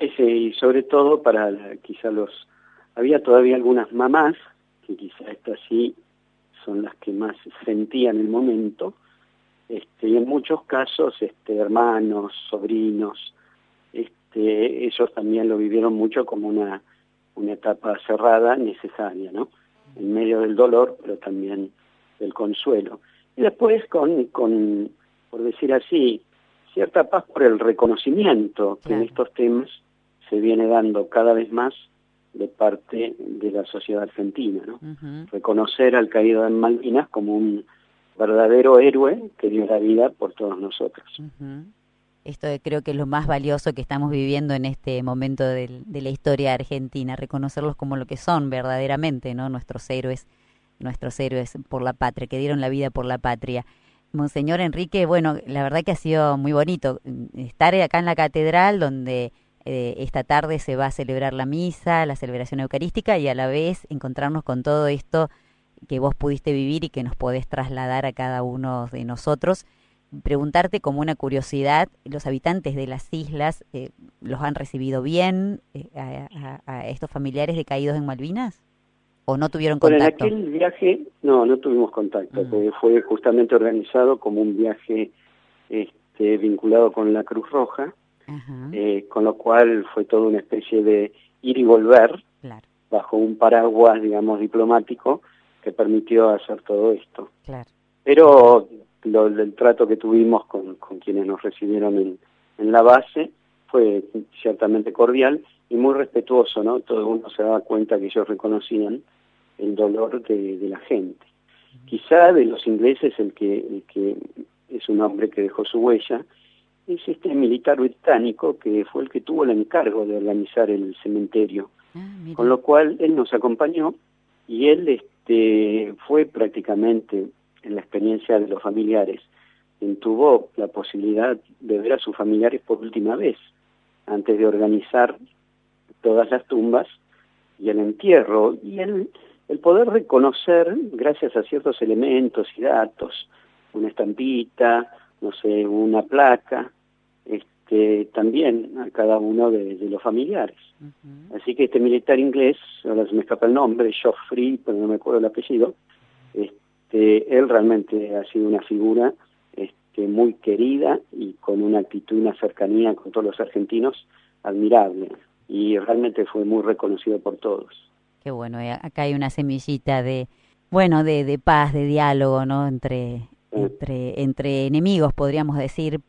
Sí, y sobre todo para quizá los... Había todavía algunas mamás, que quizá estas sí son las que más sentían el momento, este, y en muchos casos este, hermanos, sobrinos, este, ellos también lo vivieron mucho como una, una etapa cerrada necesaria, ¿no? En medio del dolor, pero también del consuelo. Y después con, con por decir así, cierta paz por el reconocimiento que en estos temas se viene dando cada vez más de parte de la sociedad argentina, ¿no? Reconocer al caído en Malvinas como un verdadero héroe que dio la vida por todos nosotros. Esto creo que es lo más valioso que estamos viviendo en este momento de, de, la historia argentina, reconocerlos como lo que son verdaderamente, ¿no? Nuestros héroes, nuestros héroes por la patria, que dieron la vida por la patria. Monseñor Enrique, bueno, la verdad que ha sido muy bonito estar acá en la catedral donde eh, esta tarde se va a celebrar la misa, la celebración eucarística y a la vez encontrarnos con todo esto que vos pudiste vivir y que nos podés trasladar a cada uno de nosotros. Preguntarte como una curiosidad, ¿los habitantes de las islas eh, los han recibido bien eh, a, estos familiares decaídos en Malvinas? ¿O no tuvieron contacto? en aquel viaje, no, no tuvimos contacto, mm. fue justamente organizado como un viaje este, vinculado con la Cruz Roja, eh, con lo cual fue toda una especie de ir y volver bajo un paraguas, digamos, diplomático que permitió hacer todo esto. Pero lo, el trato que tuvimos con, con quienes nos recibieron en, en, la base fue ciertamente cordial y muy respetuoso, ¿no? Todo uno se daba cuenta que ellos reconocían el dolor de, de la gente. Quizá de los ingleses el que, el que es un hombre que dejó su huella, es este militar británico que fue el que tuvo el encargo de organizar el cementerio. Ah, con lo cual él nos acompañó y él este, fue prácticamente en la experiencia de los familiares, quien tuvo la posibilidad de ver a sus familiares por última vez, antes de organizar todas las tumbas y el entierro, y el, el poder reconocer, gracias a ciertos elementos y datos, una estampita, no sé, una placa, este, también a cada uno de, los familiares. Así que este militar inglés, ahora se me escapa el nombre, Geoffrey, pero no me acuerdo el apellido, este, él realmente ha sido una figura este, muy querida y con una actitud, una cercanía con todos los argentinos admirable. Y realmente fue muy reconocido por todos. Qué bueno, eh, acá hay una semillita de, bueno, de, de paz, de diálogo, ¿no? Entre, entre, entre enemigos, podríamos decir,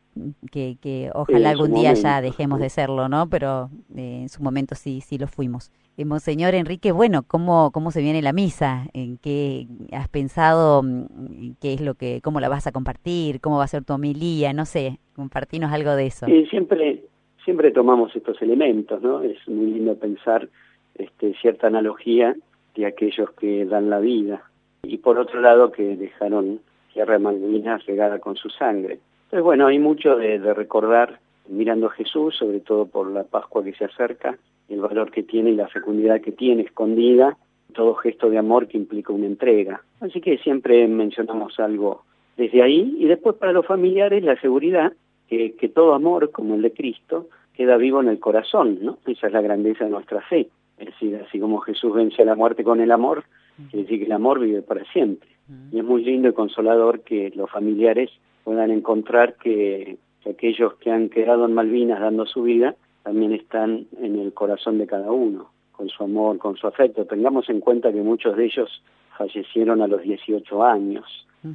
que, que ojalá algún día ya dejemos de serlo, ¿no? Pero eh, en su momento sí, sí lo fuimos. Eh, Monseñor Enrique, bueno, ¿cómo, ¿cómo se viene la misa? ¿En qué has pensado? Mm, ¿Qué es lo que, cómo la vas a compartir? ¿Cómo va a ser tu homilía? No sé, compartinos algo de eso. Siempre, siempre tomamos estos elementos, ¿no? Es muy lindo pensar este, cierta analogía de aquellos que dan la vida y por otro lado que dejaron tierra de Malvinas regada con su sangre. Entonces, bueno, hay mucho de, recordar mirando a Jesús, sobre todo por la Pascua que se acerca, el valor que tiene y la fecundidad que tiene escondida, todo gesto de amor que implica una entrega. Así que siempre mencionamos algo desde ahí y después para los familiares la seguridad que, que todo amor, como el de Cristo, queda vivo en el corazón, ¿no? Esa es la grandeza de nuestra fe. Es decir, así como Jesús vence a la muerte con el amor, quiere decir que el amor vive para siempre. Y es muy lindo y consolador que los familiares puedan encontrar que, aquellos que han quedado en Malvinas dando su vida también están en el corazón de cada uno, con su amor, con su afecto. Tengamos en cuenta que muchos de ellos fallecieron a los 18 años.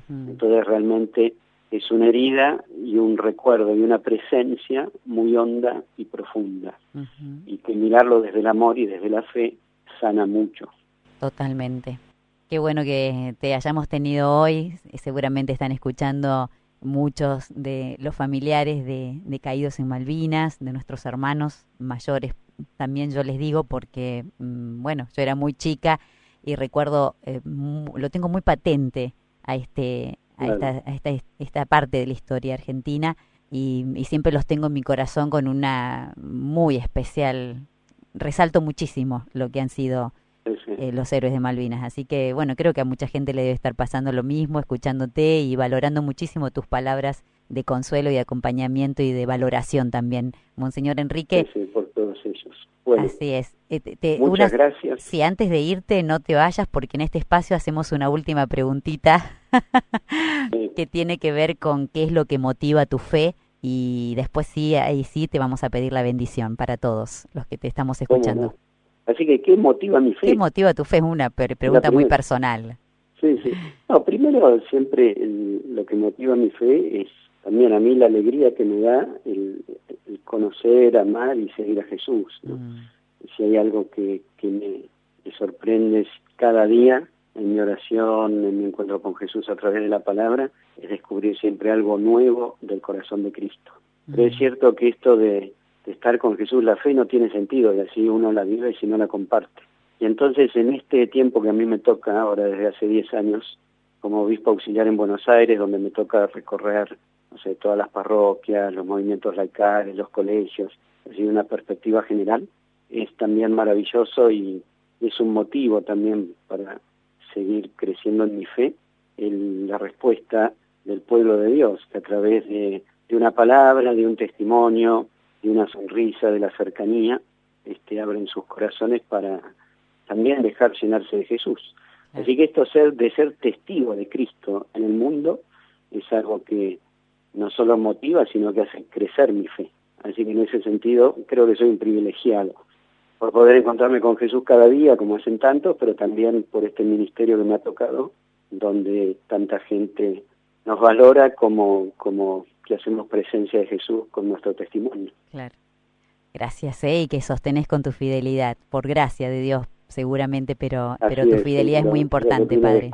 Entonces realmente es una herida y un recuerdo y una presencia muy honda y profunda. Y que mirarlo desde el amor y desde la fe sana mucho. Totalmente. Qué bueno que te hayamos tenido hoy. Seguramente están escuchando muchos de los familiares de, caídos en Malvinas, de nuestros hermanos mayores. También yo les digo porque, mm, bueno, yo era muy chica y recuerdo, eh, lo tengo muy patente a este a, esta, a esta, esta, parte de la historia argentina y, y siempre los tengo en mi corazón con una muy especial, resalto muchísimo lo que han sido eh, los héroes de Malvinas. Así que bueno, creo que a mucha gente le debe estar pasando lo mismo, escuchándote y valorando muchísimo tus palabras de consuelo y acompañamiento y de valoración también. Monseñor Enrique. Sí, por todos. ellos. Bueno, Así es. Eh, muchas gracias. Si antes de irte no te vayas, porque en este espacio hacemos una última preguntita que tiene que ver con qué es lo que motiva tu fe y después sí, ahí sí te vamos a pedir la bendición para todos los que te estamos escuchando. Así que, ¿qué motiva mi fe? ¿Qué motiva tu fe? Es una pregunta muy personal. Sí, sí. No, primero siempre lo que motiva mi fe es también a mí la alegría que me da el, conocer, amar y seguir a Jesús. Mm. Si hay algo que, que me, me sorprende cada día en mi oración, en mi encuentro con Jesús a través de la palabra, es descubrir siempre algo nuevo del corazón de Cristo. Pero es mm. cierto que esto de, estar con Jesús, la fe no tiene sentido, y así uno la vive si no la comparte. Y entonces en este tiempo que a mí me toca ahora desde hace 10 años, como obispo auxiliar en Buenos Aires, donde me toca recorrer no sé, todas las parroquias, los movimientos laicales, los colegios, así una perspectiva general, es también maravilloso y es un motivo también para seguir creciendo en mi fe, el, la respuesta del pueblo de Dios, que a través de, de, una palabra, de un testimonio, de una sonrisa, de la cercanía, este, abren sus corazones para también dejar llenarse de Jesús. Así que esto ser, de ser testigo de Cristo en el mundo es algo que no solo motiva, sino que hace crecer mi fe. Así que en ese sentido creo que soy un privilegiado por poder encontrarme con Jesús cada día, como hacen tantos, pero también por este ministerio que me ha tocado, donde tanta gente nos valora como, como que hacemos presencia de Jesús con nuestro testimonio. Claro. Gracias, ¿eh? y que sostenés con tu fidelidad, por gracia de Dios, seguramente, pero, pero tu fidelidad es, muy importante, Padre.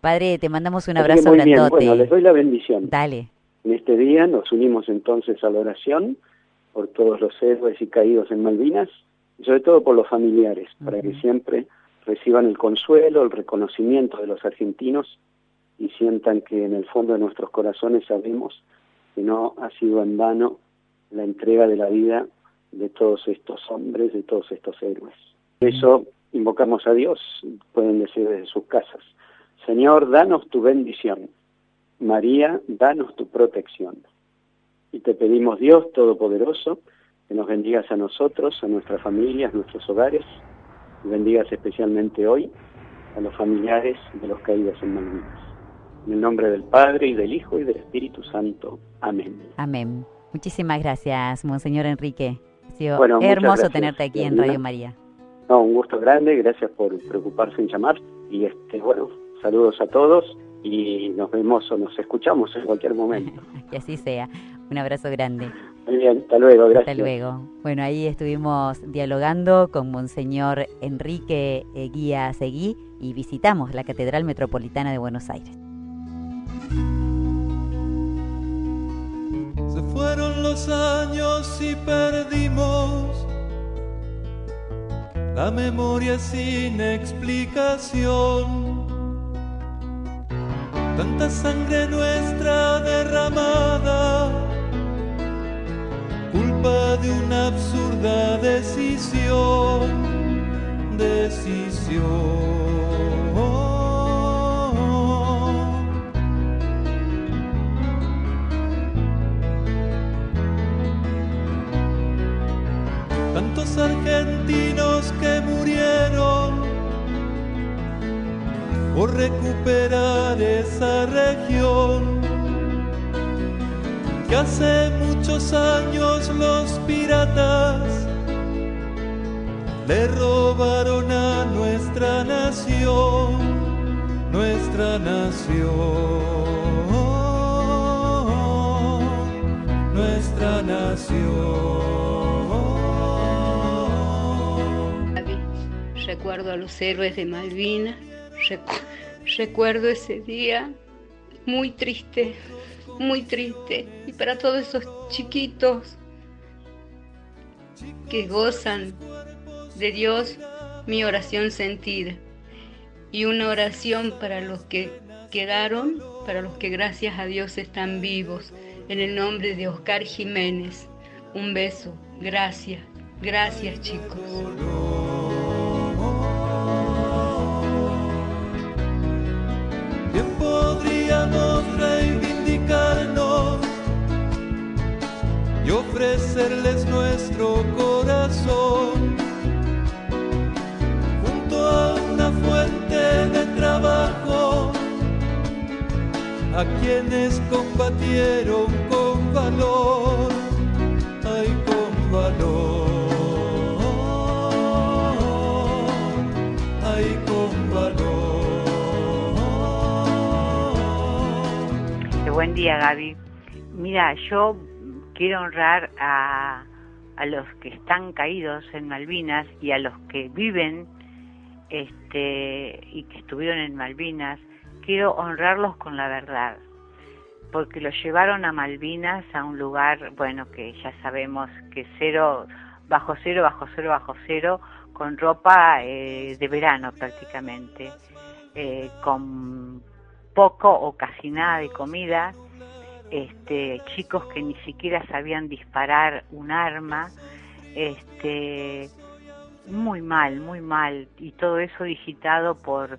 Padre, te mandamos un abrazo muy grandote. Bueno, les doy la bendición. Dale. En este día nos unimos entonces a la oración por todos los héroes y caídos en Malvinas, y sobre todo por los familiares, para que siempre reciban el consuelo, el reconocimiento de los argentinos y sientan que en el fondo de nuestros corazones sabemos que no ha sido en vano la entrega de la vida de todos estos hombres, de todos estos héroes. Por eso invocamos a Dios, pueden decir desde sus casas, Señor, danos tu bendición. María, danos tu protección. Y te pedimos, Dios Todopoderoso, que nos bendigas a nosotros, a nuestras familias, nuestros hogares, y bendigas especialmente hoy a los familiares de los caídos en Malvinas. En el nombre del Padre, y del Hijo, y del Espíritu Santo. Amén. Amén. Muchísimas gracias, Monseñor Enrique. Ha sido hermoso tenerte aquí en Radio María. No, un gusto grande, gracias por preocuparse en llamar. Y este, bueno, saludos a todos y nos vemos o nos escuchamos en cualquier momento. que así sea. Un abrazo grande. Muy bien, hasta luego, gracias. Hasta luego. Bueno, ahí estuvimos dialogando con Monseñor Enrique Guía Seguí y visitamos la Catedral Metropolitana de Buenos Aires. Los años y perdimos la memoria sin explicación tanta sangre nuestra derramada, culpa de una absurda decisión, decisión. Tantos argentinos que murieron por recuperar esa región que hace muchos años los piratas le robaron a nuestra nación, nuestra nación, nuestra nación. Recuerdo a los héroes de Malvinas recuerdo ese día muy triste, muy triste. Y para todos esos chiquitos que gozan de Dios, mi oración sentida. Y una oración para los que quedaron, para los que gracias a Dios están vivos. En el nombre de Oscar Jiménez. Un beso. Gracias. Gracias chicos. ofrecerles nuestro corazón junto a una fuente de trabajo a quienes combatieron con valor, ay con valor, ay con valor. Buen día Gaby. Mira, yo quiero honrar a, los que están caídos en Malvinas y a los que viven este, y que estuvieron en Malvinas, quiero honrarlos con la verdad, porque los llevaron a Malvinas a un lugar, bueno, que ya sabemos que cero, bajo cero, bajo cero, bajo cero, con ropa eh, de verano prácticamente, eh, con poco o casi nada de comida, este, chicos que ni siquiera sabían disparar un arma, este, muy mal, muy mal, y todo eso digitado por,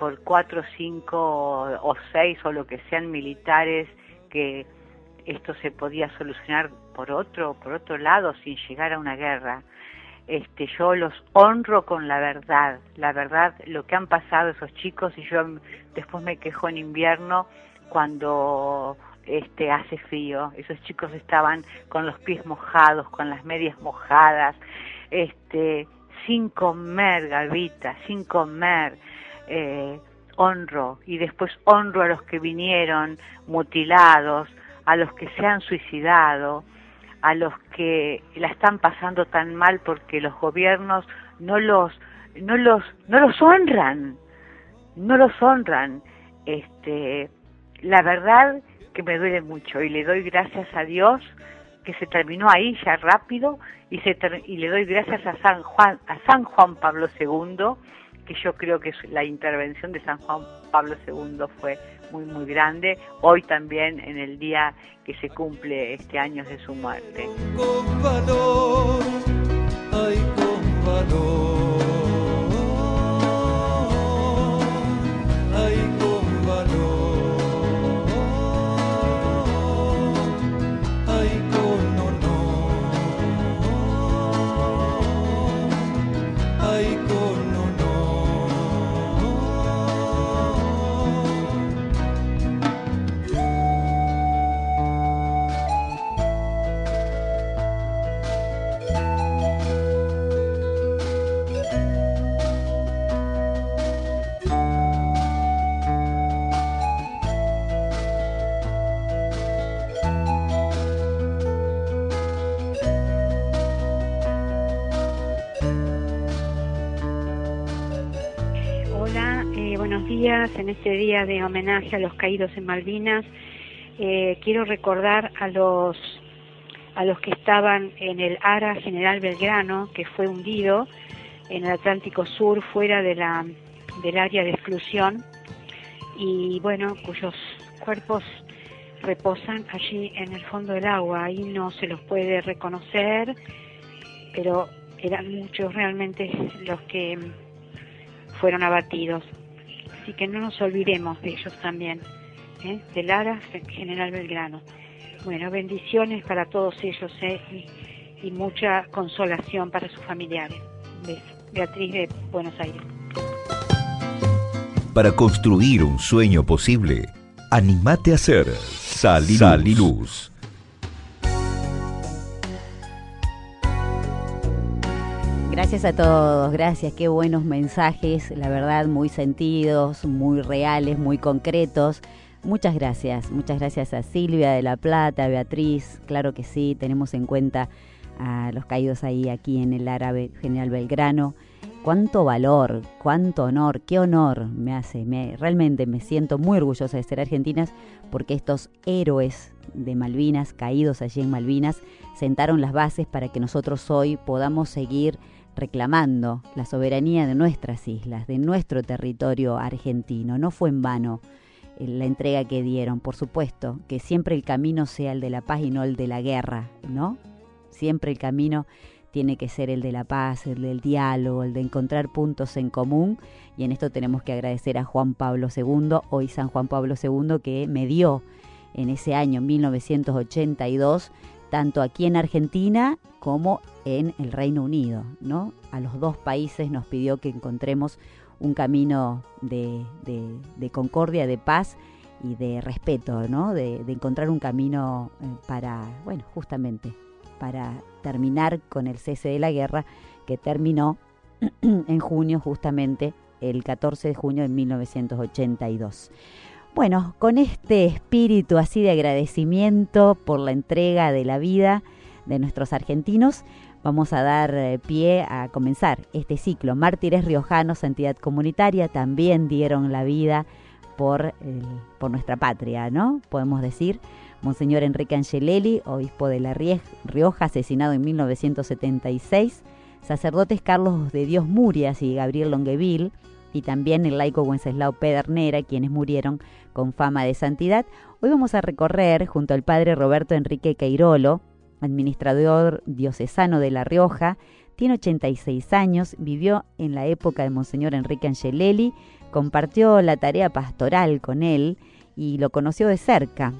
por cuatro, cinco o seis o lo que sean militares que esto se podía solucionar por otro, por otro lado sin llegar a una guerra. Este, yo los honro con la verdad, la verdad, lo que han pasado esos chicos y yo después me quejo en invierno cuando este hace frío, esos chicos estaban con los pies mojados, con las medias mojadas, este, sin comer, Gavita, sin comer, eh, honro y después honro a los que vinieron mutilados, a los que se han suicidado, a los que la están pasando tan mal porque los gobiernos no los no los no los honran, no los honran. Este, la verdad que me duele mucho y le doy gracias a Dios que se terminó ahí ya rápido y, se y le doy gracias a San Juan, a San Juan Pablo II, que yo creo que la intervención de San Juan Pablo II fue muy muy grande, hoy también en el día que se cumple este año de su muerte. En este día de homenaje a los caídos en Malvinas. Eh, quiero recordar a los a los que estaban en el ARA General Belgrano, que fue hundido en el Atlántico Sur, fuera de la, del área de exclusión, y bueno, cuyos cuerpos reposan allí en el fondo del agua. Ahí no se los puede reconocer, pero eran muchos realmente los que fueron abatidos. Así que no nos olvidemos de ellos también, ¿eh? de Lara General Belgrano. Bueno, bendiciones para todos ellos ¿eh? y, mucha consolación para sus familiares. Beatriz de Buenos Aires. Para construir un sueño posible, animate a ser Sal y Luz. Gracias a todos, gracias, qué buenos mensajes, la verdad muy sentidos, muy reales, muy concretos. Muchas gracias, muchas gracias a Silvia de La Plata, a Beatriz, claro que sí, tenemos en cuenta a los caídos ahí aquí en el árabe General Belgrano. Cuánto valor, cuánto honor, qué honor me hace, me, realmente me siento muy orgullosa de ser argentinas porque estos héroes de Malvinas, caídos allí en Malvinas, sentaron las bases para que nosotros hoy podamos seguir reclamando la soberanía de nuestras islas, de nuestro territorio argentino. No fue en vano eh, la entrega que dieron, por supuesto, que siempre el camino sea el de la paz y no el de la guerra, ¿no? Siempre el camino tiene que ser el de la paz, el del diálogo, el de encontrar puntos en común. Y en esto tenemos que agradecer a Juan Pablo II, hoy San Juan Pablo II, que me dio en ese año 1982 tanto aquí en Argentina como en el Reino Unido, ¿no? A los dos países nos pidió que encontremos un camino de, concordia, de paz y de respeto, ¿no? De, encontrar un camino eh, para, bueno, justamente para terminar con el cese de la guerra que terminó en junio, justamente el 14 de junio de 1982. Bueno, con este espíritu así de agradecimiento por la entrega de la vida de nuestros argentinos, vamos a dar eh, pie a comenzar este ciclo. Mártires Riojanos, entidad comunitaria, también dieron la vida por, por nuestra patria, ¿no? Podemos decir. Monseñor Enrique Angelelli, obispo de La Rioja, asesinado en 1976. Sacerdotes Carlos de Dios Murias y Gabriel Longueville, y también el laico Wenceslao Pedernera, quienes murieron con fama de santidad. Hoy vamos a recorrer junto al padre Roberto Enrique Cairolo, administrador diocesano de La Rioja, tiene 86 años, vivió en la época de Monseñor Enrique Angelelli, compartió la tarea pastoral con él y lo conoció de cerca.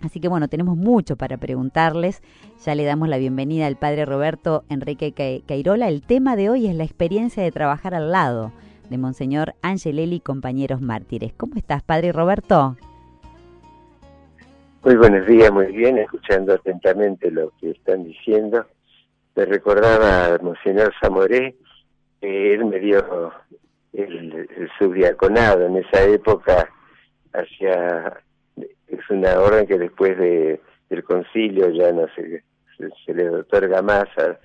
Así que bueno, tenemos mucho para preguntarles. Ya le damos la bienvenida al padre Roberto Enrique Cairola. El tema de hoy es la experiencia de trabajar al lado de Monseñor Angelelli y compañeros mártires. ¿Cómo estás, Padre Roberto? Muy buenos días, muy bien, escuchando atentamente lo que están diciendo. Me recordaba a Monseñor Zamoré, que él me dio el, subdiaconado en esa época hacia es una orden que después de, del concilio ya no se, se, le otorga más a,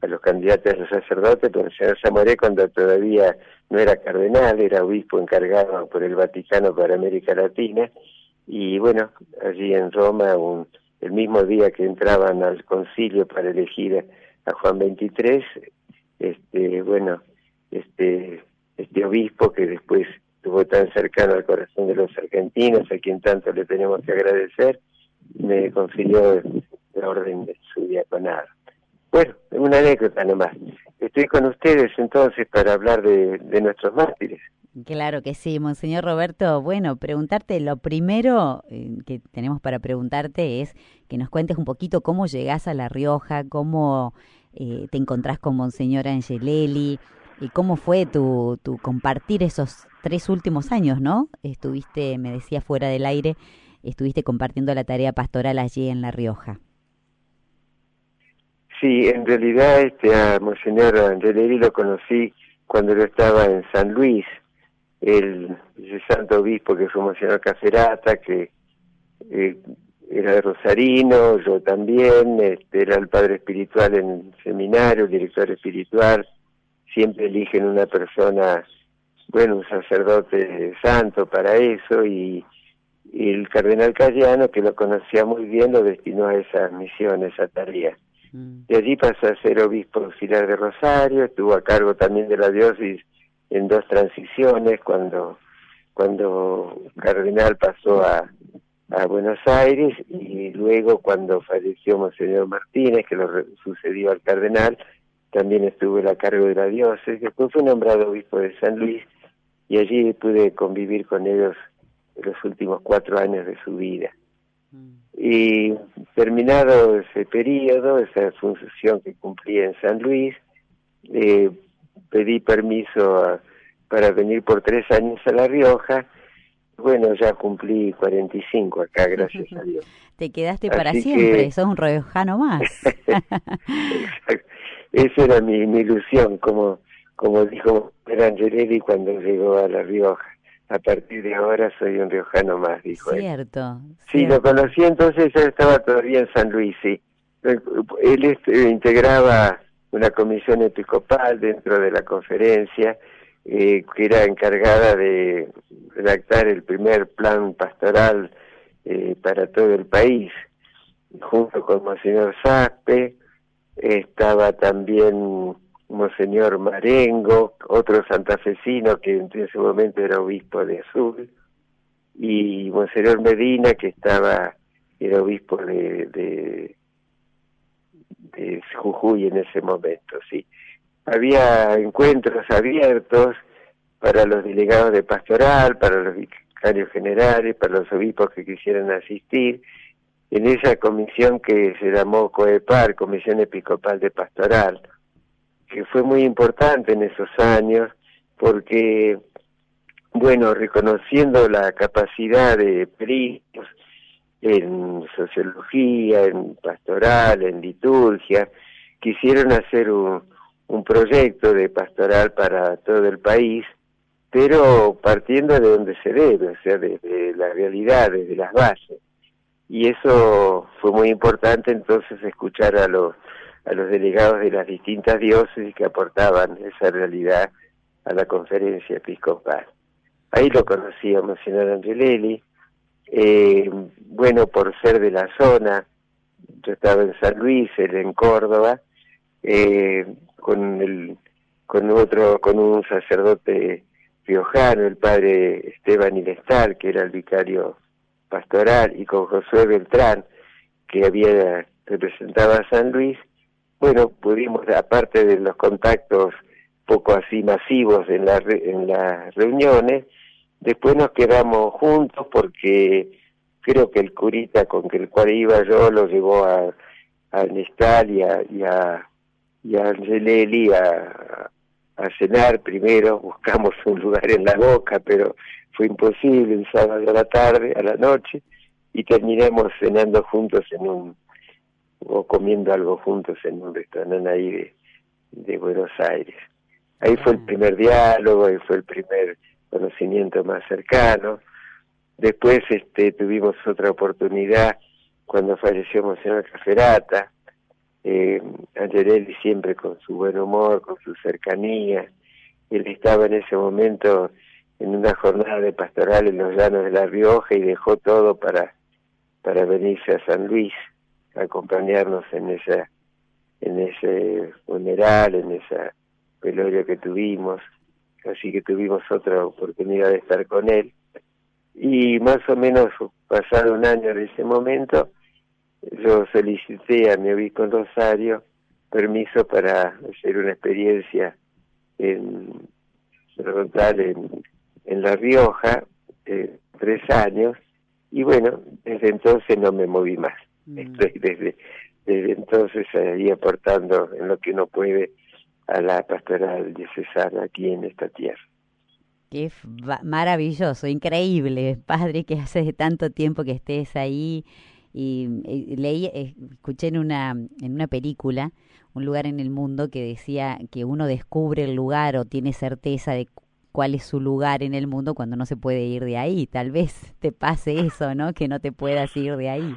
a los candidatos a los sacerdotes, pero el señor Zamoré cuando todavía no era cardenal, era obispo encargado por el Vaticano para América Latina, y bueno, allí en Roma, un, el mismo día que entraban al concilio para elegir a, Juan XXIII, este, bueno, este, este obispo que después estuvo tan cercano al corazón de los argentinos, a quien tanto le tenemos que agradecer, me confirió la orden de su diaconado. Bueno, una anécdota nomás. Estoy con ustedes entonces para hablar de, nuestros mártires. Claro que sí, Monseñor Roberto. Bueno, preguntarte, lo primero eh, que tenemos para preguntarte es que nos cuentes un poquito cómo llegás a La Rioja, cómo eh, te encontrás con Monseñor Angelelli y cómo fue tu, tu compartir esos tres últimos años, ¿no? Estuviste, me decía fuera del aire, estuviste compartiendo la tarea pastoral allí en La Rioja. Sí, en realidad este, a Monseñor Angeleri lo conocí cuando yo estaba en San Luis, el, santo obispo que fue Monseñor Cacerata, que eh, era de Rosarino, yo también, este, era el padre espiritual en seminario, el director espiritual, siempre eligen una persona, bueno, un sacerdote santo para eso, y, y el cardenal Cayano, que lo conocía muy bien, lo destinó a esa misión, a esa tarea. De allí pasó a ser obispo auxiliar de Rosario, estuvo a cargo también de la diócesis en dos transiciones, cuando, cuando Cardenal pasó a, a Buenos Aires y luego cuando falleció Monseñor Martínez, que lo sucedió al Cardenal, también estuvo a cargo de la diócesis, después fue nombrado obispo de San Luis y allí pude convivir con ellos los últimos cuatro años de su vida. Y terminado ese periodo, esa función que cumplí en San Luis, eh, pedí permiso para venir por tres años a La Rioja. Bueno, ya cumplí 45 acá, gracias a Dios. Te quedaste para siempre, sos un riojano más. Esa era mi, ilusión, como, como dijo Angelelli cuando llegó a La Rioja a partir de ahora soy un riojano más, dijo cierto, Sí, lo conocí entonces, ya estaba todavía en San Luis, sí. Él este, integraba una comisión episcopal dentro de la conferencia eh, que era encargada de redactar el primer plan pastoral eh, para todo el país, junto con Monseñor Saspe, estaba también Monseñor Marengo, otro santafesino que en ese momento era obispo de Azul, y Monseñor Medina, que estaba, era obispo de, de, de Jujuy en ese momento, sí. Había encuentros abiertos para los delegados de pastoral, para los vicarios generales, para los obispos que quisieran asistir, en esa comisión que se llamó COEPAR, Comisión Episcopal de Pastoral, que fue muy importante en esos años porque bueno, reconociendo la capacidad de peritos en sociología, en pastoral, en liturgia, quisieron hacer un, un proyecto de pastoral para todo el país, pero partiendo de donde se debe, o sea, desde la realidad, desde las bases. Y eso fue muy importante entonces escuchar a los, a los delegados de las distintas diócesis que aportaban esa realidad a la conferencia episcopal. Ahí lo conocí a Monseñor Angelelli, eh, bueno, por ser de la zona, yo estaba en San Luis, él en Córdoba, eh, con el con otro con un sacerdote riojano el padre Esteban Ilestal que era el vicario pastoral y con Josué Beltrán que había representado a San Luis bueno pudimos aparte de los contactos poco así masivos en la en las reuniones después nos quedamos juntos porque creo que el curita con el cual iba yo lo llevó a a Nestal y a y a cenar primero, buscamos un lugar en la boca, pero fue imposible el sábado a la tarde, a la noche, y terminamos cenando juntos en un, o comiendo algo juntos en un restaurante ahí de, de Buenos Aires. Ahí fue el ah. primer diálogo, ahí fue el primer conocimiento más cercano. Después este, tuvimos otra oportunidad cuando falleció Monseñor Caferata, eh, Angelelli siempre con su buen humor, con su cercanía. Él estaba en ese momento en una jornada de pastoral en los llanos de La Rioja y dejó todo para, para venirse a San Luis, acompañarnos en esa en ese funeral, en esa velorio que tuvimos, así que tuvimos otra oportunidad de estar con él. Y más o menos pasado un año de ese momento, yo solicité a mi obispo en Rosario permiso para hacer una experiencia en en, en La Rioja, eh, tres años, y bueno, desde entonces no me moví más. Mm. Estoy desde, desde entonces ahí aportando en lo que uno puede a la pastoral diocesana aquí en esta tierra. Qué maravilloso, increíble, padre, que hace tanto tiempo que estés ahí y, leí, escuché en una, en una película, un lugar en el mundo que decía que uno descubre el lugar o tiene certeza de cuál es su lugar en el mundo cuando no se puede ir de ahí. Tal vez te pase eso, ¿no? Que no te puedas ir de ahí.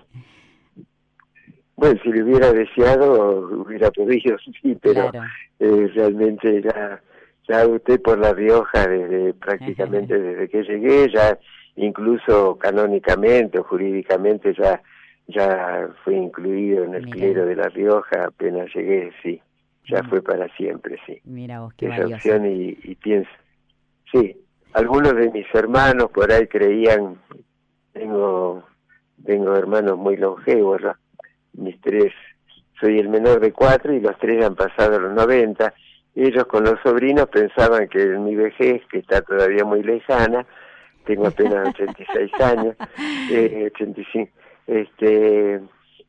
Bueno, si lo hubiera deseado, hubiera podido, sí, pero eh, realmente ya, ya usted por La Rioja, desde prácticamente desde que llegué, ya incluso canónicamente o jurídicamente ya ya fue incluido en el clero de La Rioja, apenas llegué, sí, ya fue para siempre, sí. Mira vos, qué Esa opción y, y pienso, sí, algunos de mis hermanos por ahí creían, tengo, tengo hermanos muy longevos, mis tres, soy el menor de cuatro y los tres han pasado los noventa, ellos con los sobrinos pensaban que en mi vejez, que está todavía muy lejana, tengo apenas 86 años, eh, 85, este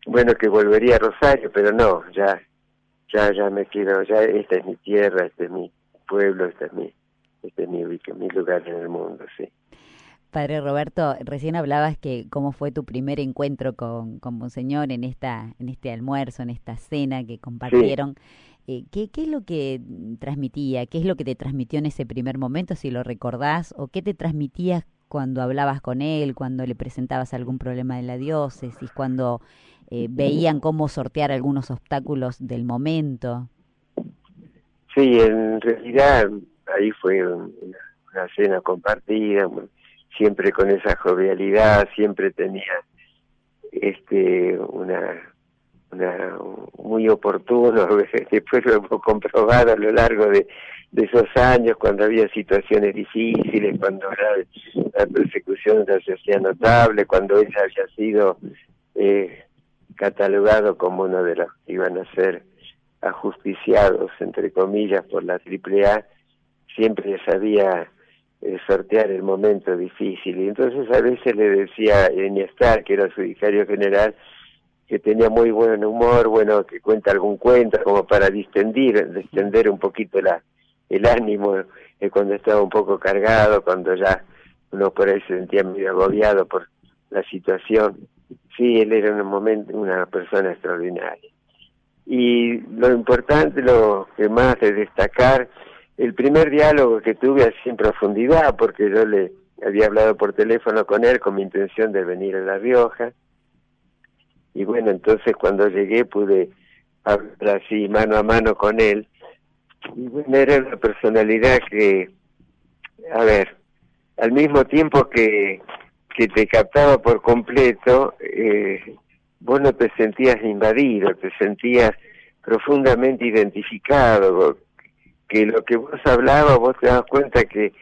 bueno que volvería a Rosario pero no ya ya ya me quiero ya esta es mi tierra este es mi pueblo este es mi este es mi, mi lugar en el mundo sí Padre Roberto, recién hablabas que cómo fue tu primer encuentro con, con Monseñor en esta, en este almuerzo, en esta cena que compartieron. Eh, ¿qué, ¿Qué es lo que transmitía? ¿Qué es lo que te transmitió en ese primer momento, si lo recordás? ¿O qué te transmitía cuando hablabas con él, cuando le presentabas algún problema de la diócesis, cuando eh, veían cómo sortear algunos obstáculos del momento. Sí, en realidad ahí fue una cena compartida, siempre con esa jovialidad, siempre tenía este una una muy oportuno, después lo hemos comprobado a lo largo de, esos años cuando había situaciones difíciles, cuando la, persecución se hacía notable, cuando ella había sido eh, catalogado como uno de los que iban a ser ajusticiados, entre comillas, por la AAA, siempre sabía eh, sortear el momento difícil. Y entonces a veces le decía a Eniestar, que era su vicario general, que tenía muy buen humor, bueno, que cuenta algún cuento como para distender, distender un poquito la, el ánimo eh, cuando estaba un poco cargado, cuando ya uno por ahí se sentía medio agobiado por la situación. Sí, él era un momento una persona extraordinaria. Y lo importante, lo que más de destacar, el primer diálogo que tuve así en profundidad, porque yo le había hablado por teléfono con él con mi intención de venir a La Rioja. Y bueno, entonces cuando llegué pude hablar así mano a mano con él. Y bueno, era una personalidad que, a ver, al mismo tiempo que, que te captaba por completo, eh, vos no te sentías invadido, te sentías profundamente identificado, que lo que vos hablabas, vos te das cuenta que,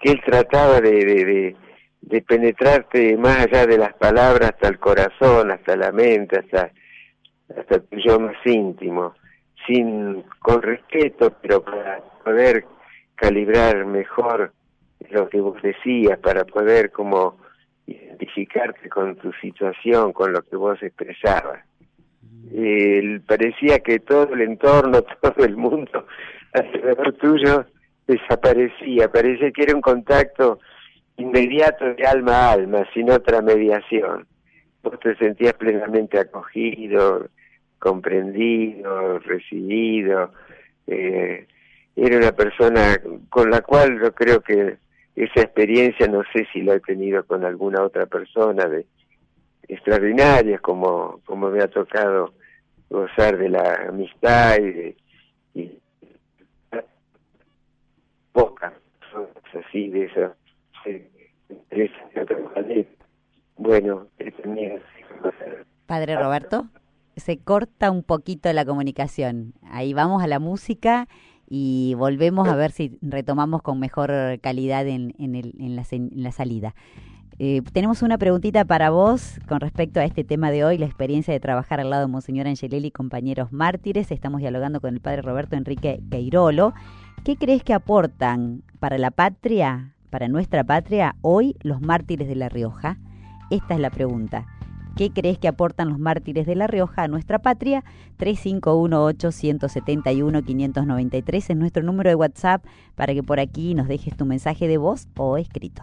que él trataba de, de, de, penetrarte más allá de las palabras hasta el corazón, hasta la mente, hasta, hasta tu yo más íntimo, sin, con respeto, pero para poder calibrar mejor lo que vos decías, para poder como identificarte con tu situación, con lo que vos expresabas. Eh, parecía que todo el entorno, todo el mundo alrededor tuyo desaparecía, parecía que era un contacto inmediato de alma a alma, sin otra mediación. Vos te sentías plenamente acogido, comprendido, recibido. Eh, era una persona con la cual yo creo que esa experiencia no sé si la he tenido con alguna otra persona de extraordinarias como como me ha tocado gozar de la amistad y de y, pocas así de esa bueno padre Roberto se corta un poquito la comunicación ahí vamos a la música y volvemos a ver si retomamos con mejor calidad en, en, el, en, la, en la, salida. Eh, tenemos una preguntita para vos con respecto a este tema de hoy, la experiencia de trabajar al lado de Monseñor Angelelli y compañeros mártires. Estamos dialogando con el padre Roberto Enrique Queirolo. ¿Qué crees que aportan para la patria, para nuestra patria, hoy los mártires de La Rioja? Esta es la pregunta. ¿Qué crees que aportan los mártires de La Rioja a nuestra patria? 3518-171-593 es nuestro número de WhatsApp para que por aquí nos dejes tu mensaje de voz o escrito.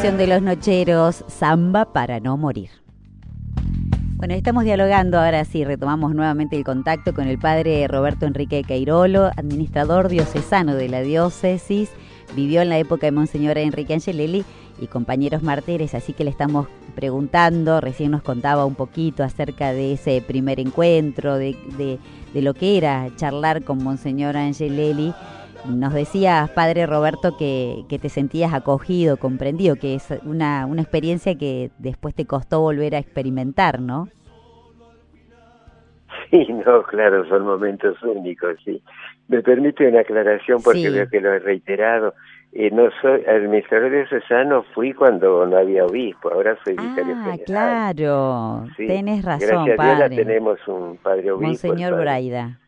de los Nocheros, Samba para no morir. Bueno, estamos dialogando, ahora sí, retomamos nuevamente el contacto con el padre Roberto Enrique Cairolo, administrador diocesano de la diócesis, vivió en la época de Monseñor Enrique Angelelli y compañeros martires, así que le estamos preguntando, recién nos contaba un poquito acerca de ese primer encuentro, de, de, lo que era charlar con Monseñor Angelelli. Nos decías, padre Roberto, que, que, te sentías acogido, comprendido, que es una, una experiencia que después te costó volver a experimentar, ¿no? Sí, no, claro, son momentos únicos, sí. Me permite una aclaración porque veo que lo he reiterado. Eh, no soy administrador diocesano, fui cuando no había obispo, ahora soy vicario ah, claro, sí, tenés razón, gracias padre. a Dios tenemos un padre obispo. Monseñor Braida.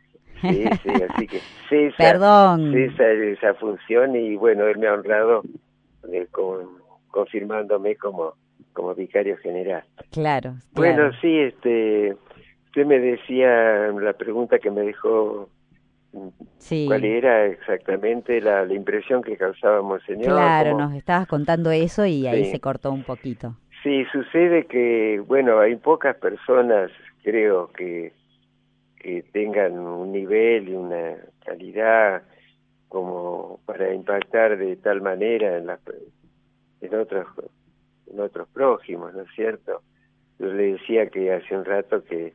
Sí, sí, así que cesa, Perdón. cesa esa función y bueno, él me ha honrado eh, con, confirmándome como, como vicario general. Claro, Bueno, sí, este Usted me decía la pregunta que me dejó sí. cuál era exactamente la, la, impresión que causaba Monseñor. Claro, nos estabas contando eso y ahí sí. se cortó un poquito. Sí, sucede que, bueno, hay pocas personas, creo, que, que tengan un nivel y una calidad como para impactar de tal manera en, la, en otros en otros prójimos, ¿no es cierto? Yo le decía que hace un rato que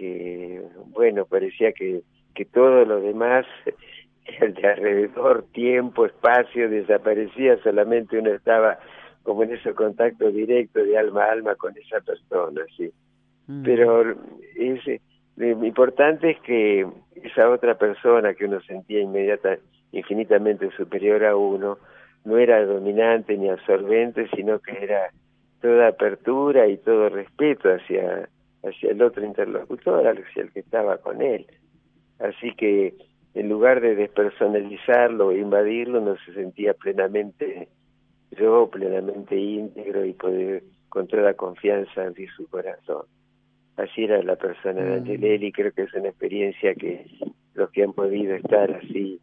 que, bueno, parecía que, que todo lo demás, el de alrededor, tiempo, espacio, desaparecía, solamente uno estaba como en ese contacto directo de alma a alma con esa persona, sí. Mm. Pero es, lo importante es que esa otra persona que uno sentía inmediata, infinitamente superior a uno, no era dominante ni absorbente, sino que era toda apertura y todo respeto hacia hacia el otro interlocutor, hacia el que estaba con él. Así que en lugar de despersonalizarlo e invadirlo, no se sentía plenamente yo, plenamente íntegro y poder con toda confianza abrir su corazón. Así era la persona de Angelelli, creo que es una experiencia que los que han podido estar así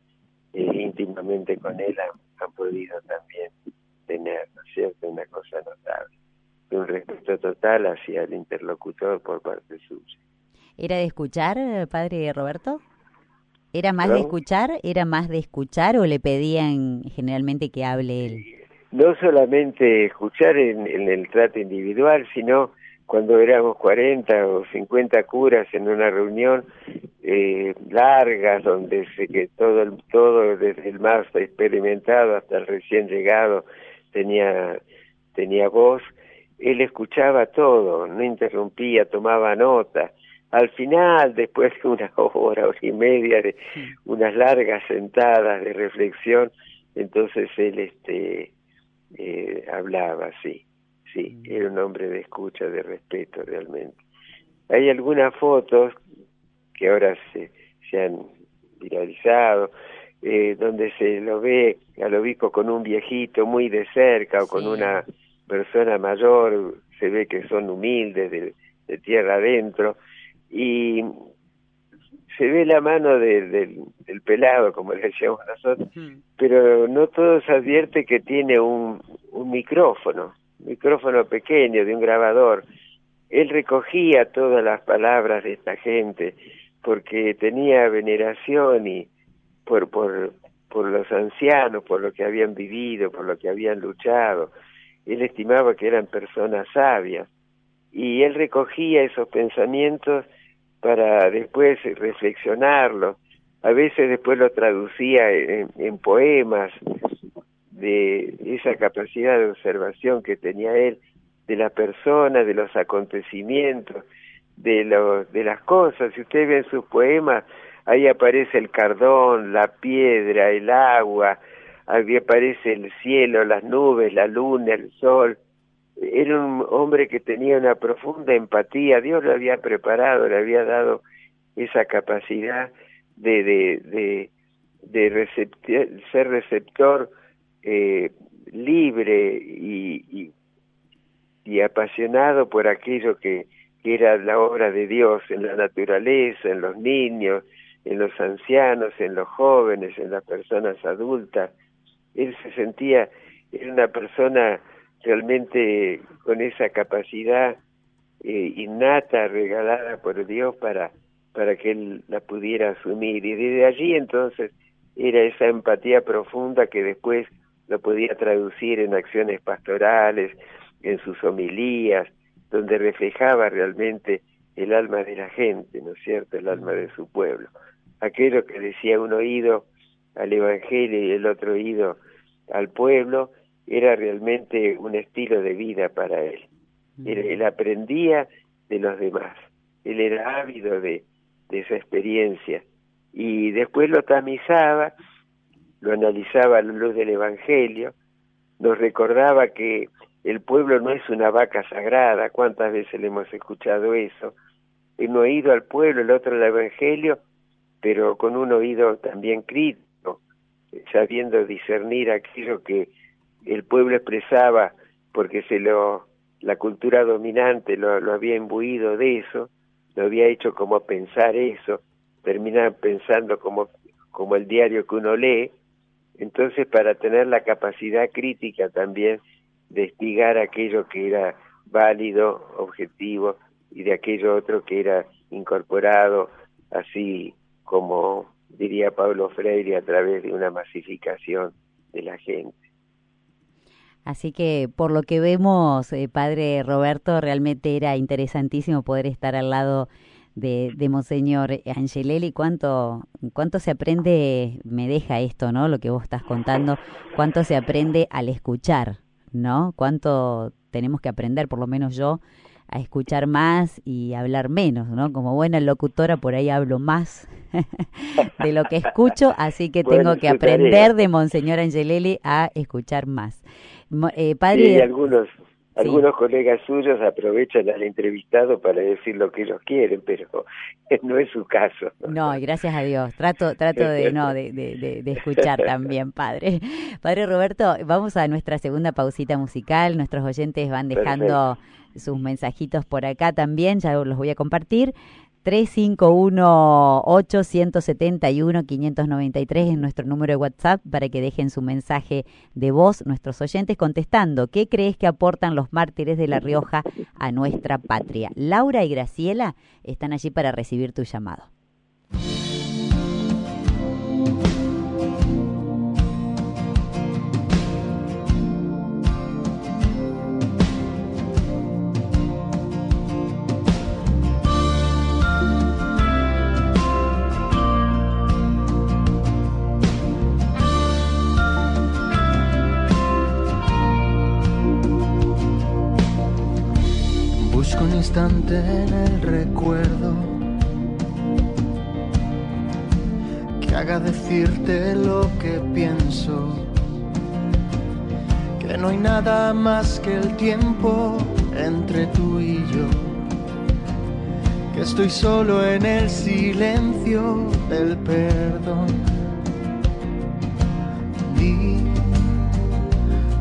eh, íntimamente con él han, han podido también tener, ¿no es cierto?, una cosa notable un respeto total hacia el interlocutor por parte suya. ¿Era de escuchar, padre Roberto? ¿Era más ¿No? de escuchar? ¿Era más de escuchar o le pedían generalmente que hable él? No solamente escuchar en, en el trato individual, sino cuando éramos 40 o 50 curas en una reunión eh, larga, donde se, que todo, el, todo desde el más experimentado hasta el recién llegado tenía, tenía voz, él escuchaba todo, no interrumpía, tomaba nota. Al final, después de una hora, hora y media de unas largas sentadas de reflexión, entonces él este eh, hablaba, sí, sí, era un hombre de escucha, de respeto realmente. Hay algunas fotos que ahora se, se han viralizado, eh, donde se lo ve al obispo con un viejito muy de cerca o con sí. una persona mayor, se ve que son humildes, de, de tierra adentro, y se ve la mano de, de, del pelado, como le decíamos nosotros, mm. pero no todos advierte que tiene un, un micrófono, micrófono pequeño de un grabador. Él recogía todas las palabras de esta gente porque tenía veneración y por, por, por los ancianos, por lo que habían vivido, por lo que habían luchado él estimaba que eran personas sabias y él recogía esos pensamientos para después reflexionarlos. A veces después lo traducía en, poemas de esa capacidad de observación que tenía él de la persona, de los acontecimientos, de, los, de las cosas. Si usted ve en sus poemas, ahí aparece el cardón, la piedra, el agua, ahí aparece el cielo, las nubes, la luna, el sol. Era un hombre que tenía una profunda empatía, Dios lo había preparado, le había dado esa capacidad de, de, de, ser receptor eh, libre y, y, apasionado por aquello que, que era la obra de Dios en la naturaleza, en los niños, en los ancianos, en los jóvenes, en las personas adultas él se sentía, era una persona realmente con esa capacidad eh, innata regalada por Dios para, para que él la pudiera asumir. Y desde allí entonces era esa empatía profunda que después lo podía traducir en acciones pastorales, en sus homilías, donde reflejaba realmente el alma de la gente, ¿no es cierto?, el alma de su pueblo. Aquello que decía un oído al Evangelio y el otro oído al pueblo, era realmente un estilo de vida para él. Él, aprendía de los demás, él era ávido de, de esa experiencia y después lo tamizaba, lo analizaba a la luz del Evangelio, nos recordaba que el pueblo no es una vaca sagrada, cuántas veces le hemos escuchado eso, un oído al pueblo, el otro al Evangelio, pero con un oído también crítico, sabiendo discernir aquello que el pueblo expresaba porque se lo la cultura dominante lo, lo había imbuido de eso, lo había hecho como pensar eso, terminar pensando como, como el diario que uno lee, entonces para tener la capacidad crítica también de espigar aquello que era válido, objetivo, y de aquello otro que era incorporado así como diría Pablo Freire a través de una masificación de la gente. Así que por lo que vemos, eh, padre Roberto, realmente era interesantísimo poder estar al lado de, de Monseñor Angelelli. ¿Cuánto, ¿Cuánto se aprende, me deja esto, ¿no? Lo que vos estás contando, cuánto se aprende al escuchar, ¿no? Cuánto tenemos que aprender, por lo menos yo, a escuchar más y hablar menos, ¿no? Como buena locutora por ahí hablo más de lo que escucho, así que tengo que aprender de Monseñor Angelelli a escuchar más. Eh, padre... Algunos, algunos colegas suyos aprovechan al entrevistado para decir lo que ellos quieren, pero no es su caso. No, gracias a Dios. Trato, trato de, no, de, de, de, escuchar también, padre. Padre Roberto, vamos a nuestra segunda pausita musical. Nuestros oyentes van dejando sus mensajitos por acá también, ya los voy a compartir. 351-871-593 es nuestro número de WhatsApp para que dejen su mensaje de voz nuestros oyentes contestando qué crees que aportan los mártires de La Rioja a nuestra patria. Laura y Graciela están allí para recibir tu llamado. En el recuerdo. Que haga decirte lo que pienso, que no hay nada más que el tiempo entre tú y yo, que estoy solo en el silencio del perdón. Y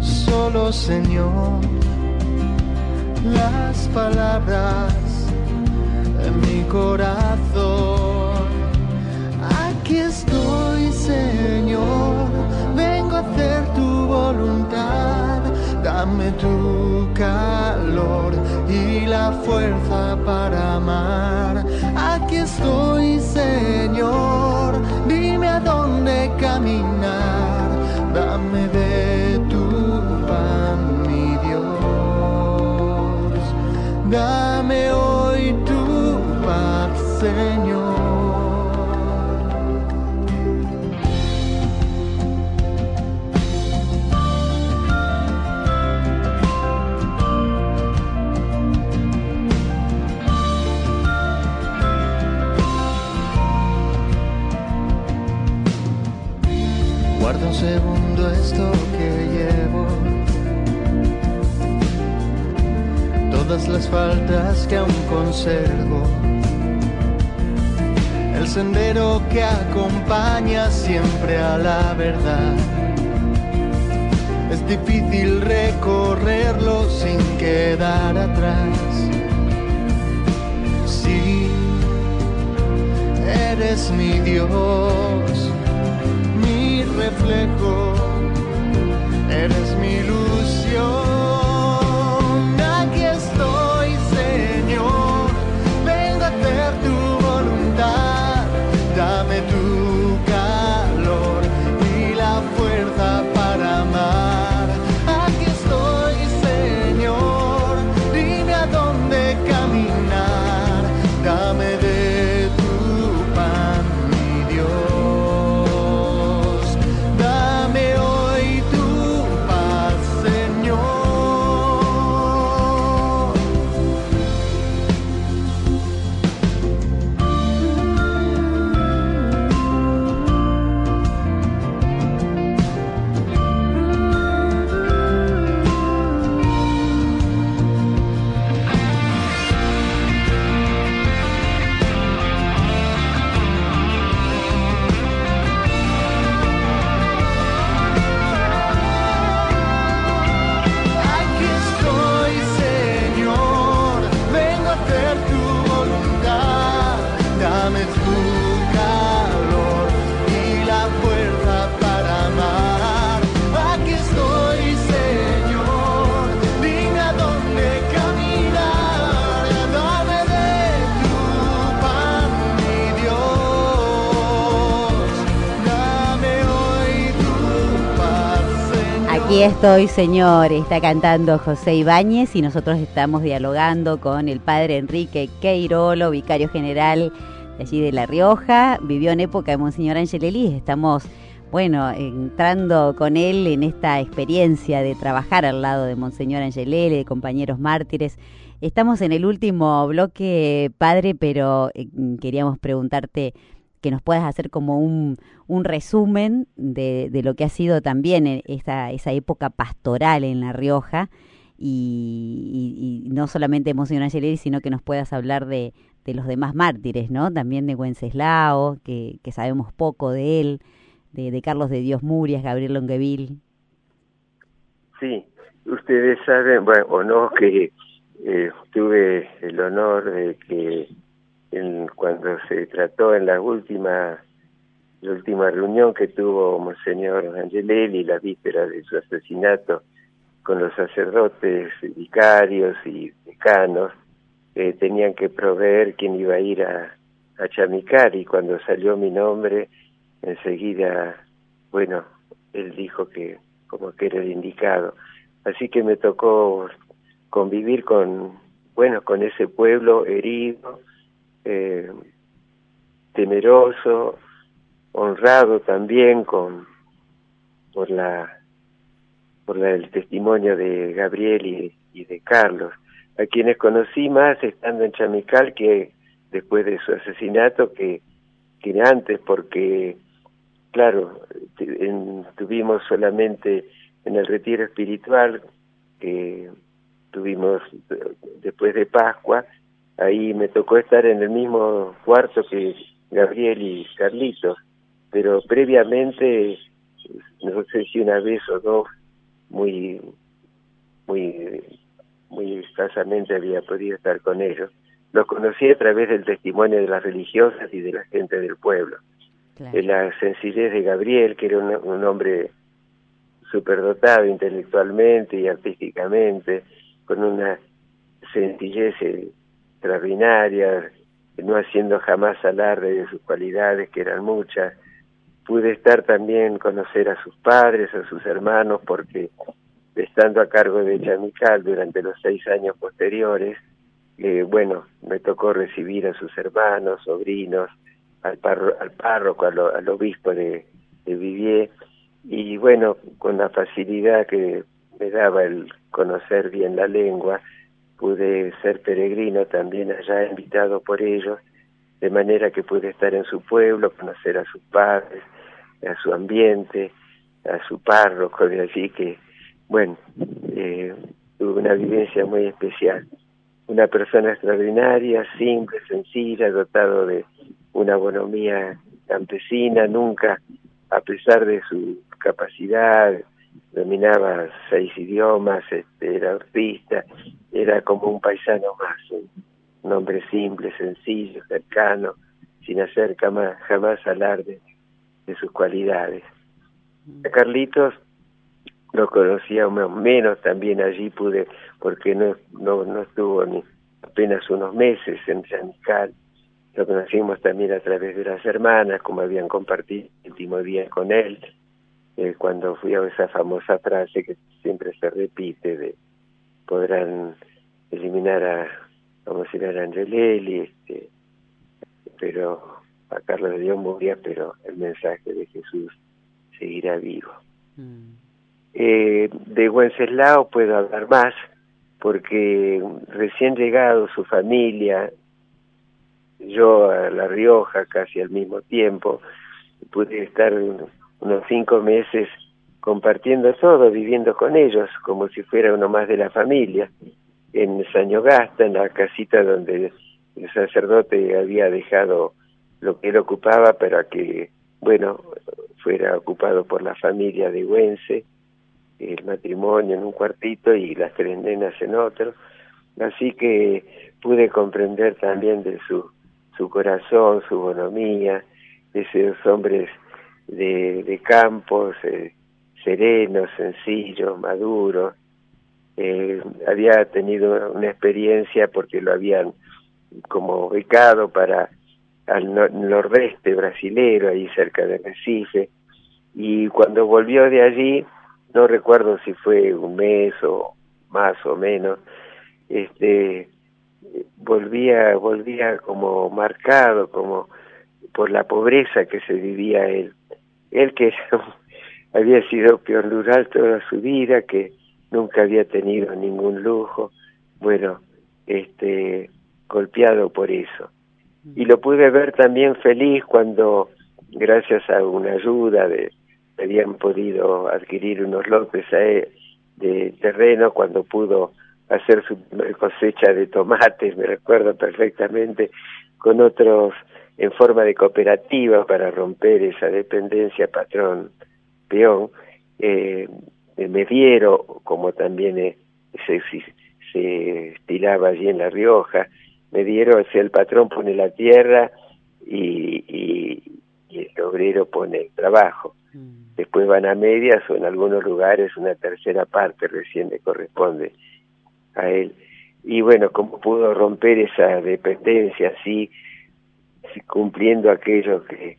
solo Señor las palabras en mi corazón. Aquí estoy, Señor, vengo a hacer tu voluntad. Dame tu calor y la fuerza para amar. Aquí estoy, Señor, dime a dónde caminar. Dame hoy tu paz, las faltas que aún conservo. El sendero que acompaña siempre a la verdad. Es difícil recorrerlo sin quedar atrás. Sí, eres mi Dios, mi reflejo, eres mi ilusión Estoy, Señor, está cantando José Ibáñez y nosotros estamos dialogando con el padre Enrique Queirolo, vicario general de allí de La Rioja. Vivió en época de Monseñor Angelelí. Estamos, bueno, entrando con él en esta experiencia de trabajar al lado de Monseñor Angelelli, de compañeros mártires. Estamos en el último bloque, padre, pero eh, queríamos preguntarte que nos puedas hacer como un, un resumen de, de, lo que ha sido también esa, esa época pastoral en La Rioja y, no solamente Monseñor Angeleri, sino que nos puedas hablar de, de, los demás mártires, ¿no? También de Wenceslao, que, sabemos poco de él, de, de Carlos de Dios Murias, Gabriel Longueville. Sí, ustedes saben, bueno, o no, que eh, tuve el honor de que en, cuando se trató en la última la última reunión que tuvo Monseñor Angelelli, la víspera de su asesinato, con los sacerdotes, vicarios y decanos, eh, tenían que proveer quién iba a ir a, a Chamicar y cuando salió mi nombre, enseguida, bueno, él dijo que como que era el indicado. Así que me tocó convivir con, bueno, con ese pueblo herido, eh, temeroso, honrado también con por la por la, el testimonio de Gabriel y, de Carlos, a quienes conocí más estando en Chamical que después de su asesinato que, que antes, porque, claro, en, tuvimos solamente en el retiro espiritual que tuvimos después de Pascua, ahí me tocó estar en el mismo cuarto que Gabriel y Carlitos, pero previamente, no sé si una vez o dos, muy, muy, muy escasamente había podido estar con ellos. Los conocí a través del testimonio de las religiosas y de la gente del pueblo. Claro. De la sencillez de Gabriel, que era un, un hombre superdotado intelectualmente y artísticamente, con una sencillez extraordinaria, no haciendo jamás alarde de sus cualidades, que eran muchas. Pude estar también, conocer a sus padres, a sus hermanos, porque estando a cargo de Chamical durante los seis años posteriores, eh, bueno, me tocó recibir a sus hermanos, sobrinos, al, al párroco, al, al obispo de, de Vivier, y bueno, con la facilidad que me daba el conocer bien la lengua, pude ser peregrino también allá, invitado por ellos, de manera que pude estar en su pueblo, conocer a sus padres, a su ambiente, a su párroco de allí, que, bueno, eh, tuve una vivencia muy especial. Una persona extraordinaria, simple, sencilla, dotado de una bonomía campesina, nunca, a pesar de su capacidad, dominaba seis idiomas, este, era artista, era como un paisano más, un, hombre simple, sencillo, cercano, sin hacer jamás, jamás alarde de sus cualidades. A Carlitos lo conocía menos, también allí pude, porque no, no, no estuvo ni apenas unos meses en Chanical, lo conocimos también a través de las hermanas, como habían compartido el último día con él, eh, cuando fui a esa famosa frase que siempre se repite de podrán eliminar a, vamos a decir, a Angelelli, este, pero a Carlos de Dios moría, pero el mensaje de Jesús seguirá vivo. Mm. Eh, de Wenceslao puedo hablar más, porque recién llegado su familia, yo a La Rioja casi al mismo tiempo, pude estar unos cinco meses compartiendo todo, viviendo con ellos, como si fuera uno más de la familia, en Sañogasta, en la casita donde el sacerdote había dejado lo que él ocupaba para que, bueno, fuera ocupado por la familia de Güense, el matrimonio en un cuartito y las tres nenas en otro. Así que pude comprender también de su, su corazón, su bonomía, de esos hombres de, campos, eh, serenos, sencillos, maduros. Eh, había tenido una experiencia porque lo habían como becado para al nordeste brasilero, ahí cerca de Recife, y cuando volvió de allí, no recuerdo si fue un mes o más o menos, este volvía volvía como marcado como por la pobreza que se vivía él él que había sido peón rural toda su vida que nunca había tenido ningún lujo bueno este golpeado por eso. Y lo pude ver también feliz cuando gracias a una ayuda de habían podido adquirir unos lotes de terreno cuando pudo hacer su cosecha de tomates, me recuerdo perfectamente, con otros en forma de cooperativa para romper esa dependencia patrón-peón, eh, Mediero, como también eh, se, se estilaba allí en La Rioja, Mediero, si el patrón pone la tierra y, y, y el obrero pone el trabajo. Mm. Después van a medias o en algunos lugares una tercera parte recién le corresponde a él. Y bueno, cómo pudo romper esa dependencia así, cumpliendo aquello que,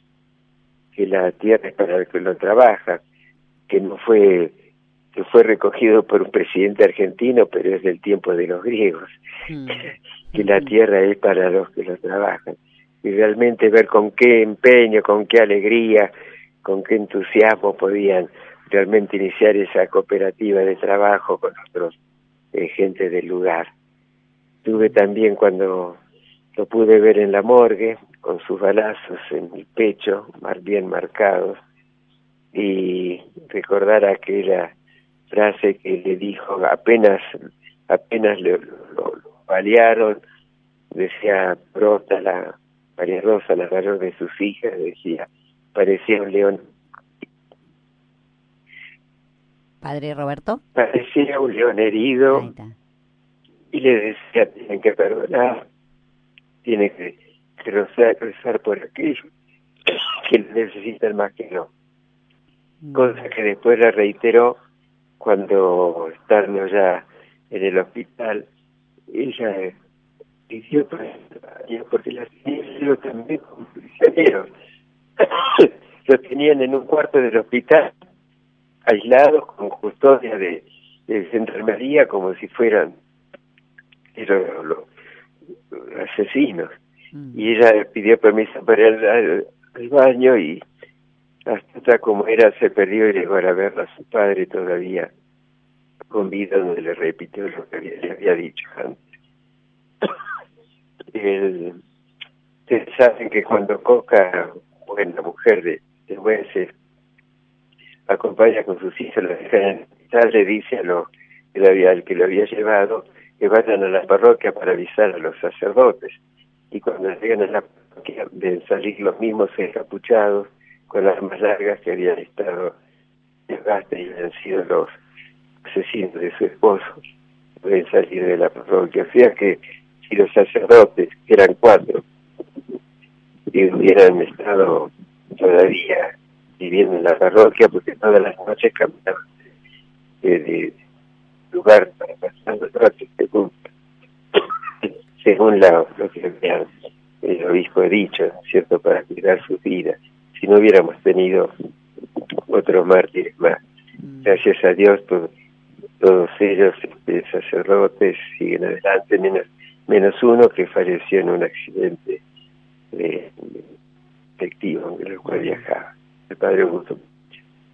que la tierra es para el que lo trabaja, que no fue que fue recogido por un presidente argentino, pero es del tiempo de los griegos, mm. que la tierra es para los que lo trabajan. Y realmente ver con qué empeño, con qué alegría, con qué entusiasmo podían realmente iniciar esa cooperativa de trabajo con otros eh, gente del lugar. Tuve también cuando lo pude ver en la morgue, con sus balazos en el pecho, más bien marcados, y recordar aquella frase que le dijo apenas apenas le, lo, balearon, decía Brota, la María Rosa, la mayor de sus hijas, decía, parecía un león Padre Roberto. Parecía un león herido y le decía, tienen que perdonar, tiene que, que rezar por aquello que necesitan más que no. Mm. Cosa que después la reiteró cuando estando ya en el hospital, ella pidió porque la tenía también como prisioneros. Lo tenían en un cuarto del hospital aislados con custodia de, de enfermería como si fueran los, asesinos. Mm. Y ella pidió permiso para ir al, baño y hasta como era se perdió y llegó a verla a su padre todavía con vida donde le repitió lo que le había dicho antes. El, ustedes saben que cuando Coca, buena mujer de, de jueces, acompaña con sus hijos, le dice a lo había, al que lo había llevado que vayan a la parroquia para avisar a los sacerdotes. Y cuando llegan a la parroquia deben salir los mismos encapuchados con las armas largas que habían estado desgaste y habían sido los asesinos de su esposo. Deben salir de la parroquia. O sea que si los sacerdotes, que eran cuatro, y hubieran estado todavía viviendo en la parroquia porque todas las noches caminaban de, lugar para pasar las noches según, según la, lo que el obispo ha dicho, ¿cierto? Para cuidar sus vidas. Si no hubiéramos tenido otros mártires más. Mm. Gracias a Dios, pues, todos ellos, este, sacerdotes, siguen adelante, menos, menos uno que falleció en un accidente de, efectivo en el cual viajaba el padre Augusto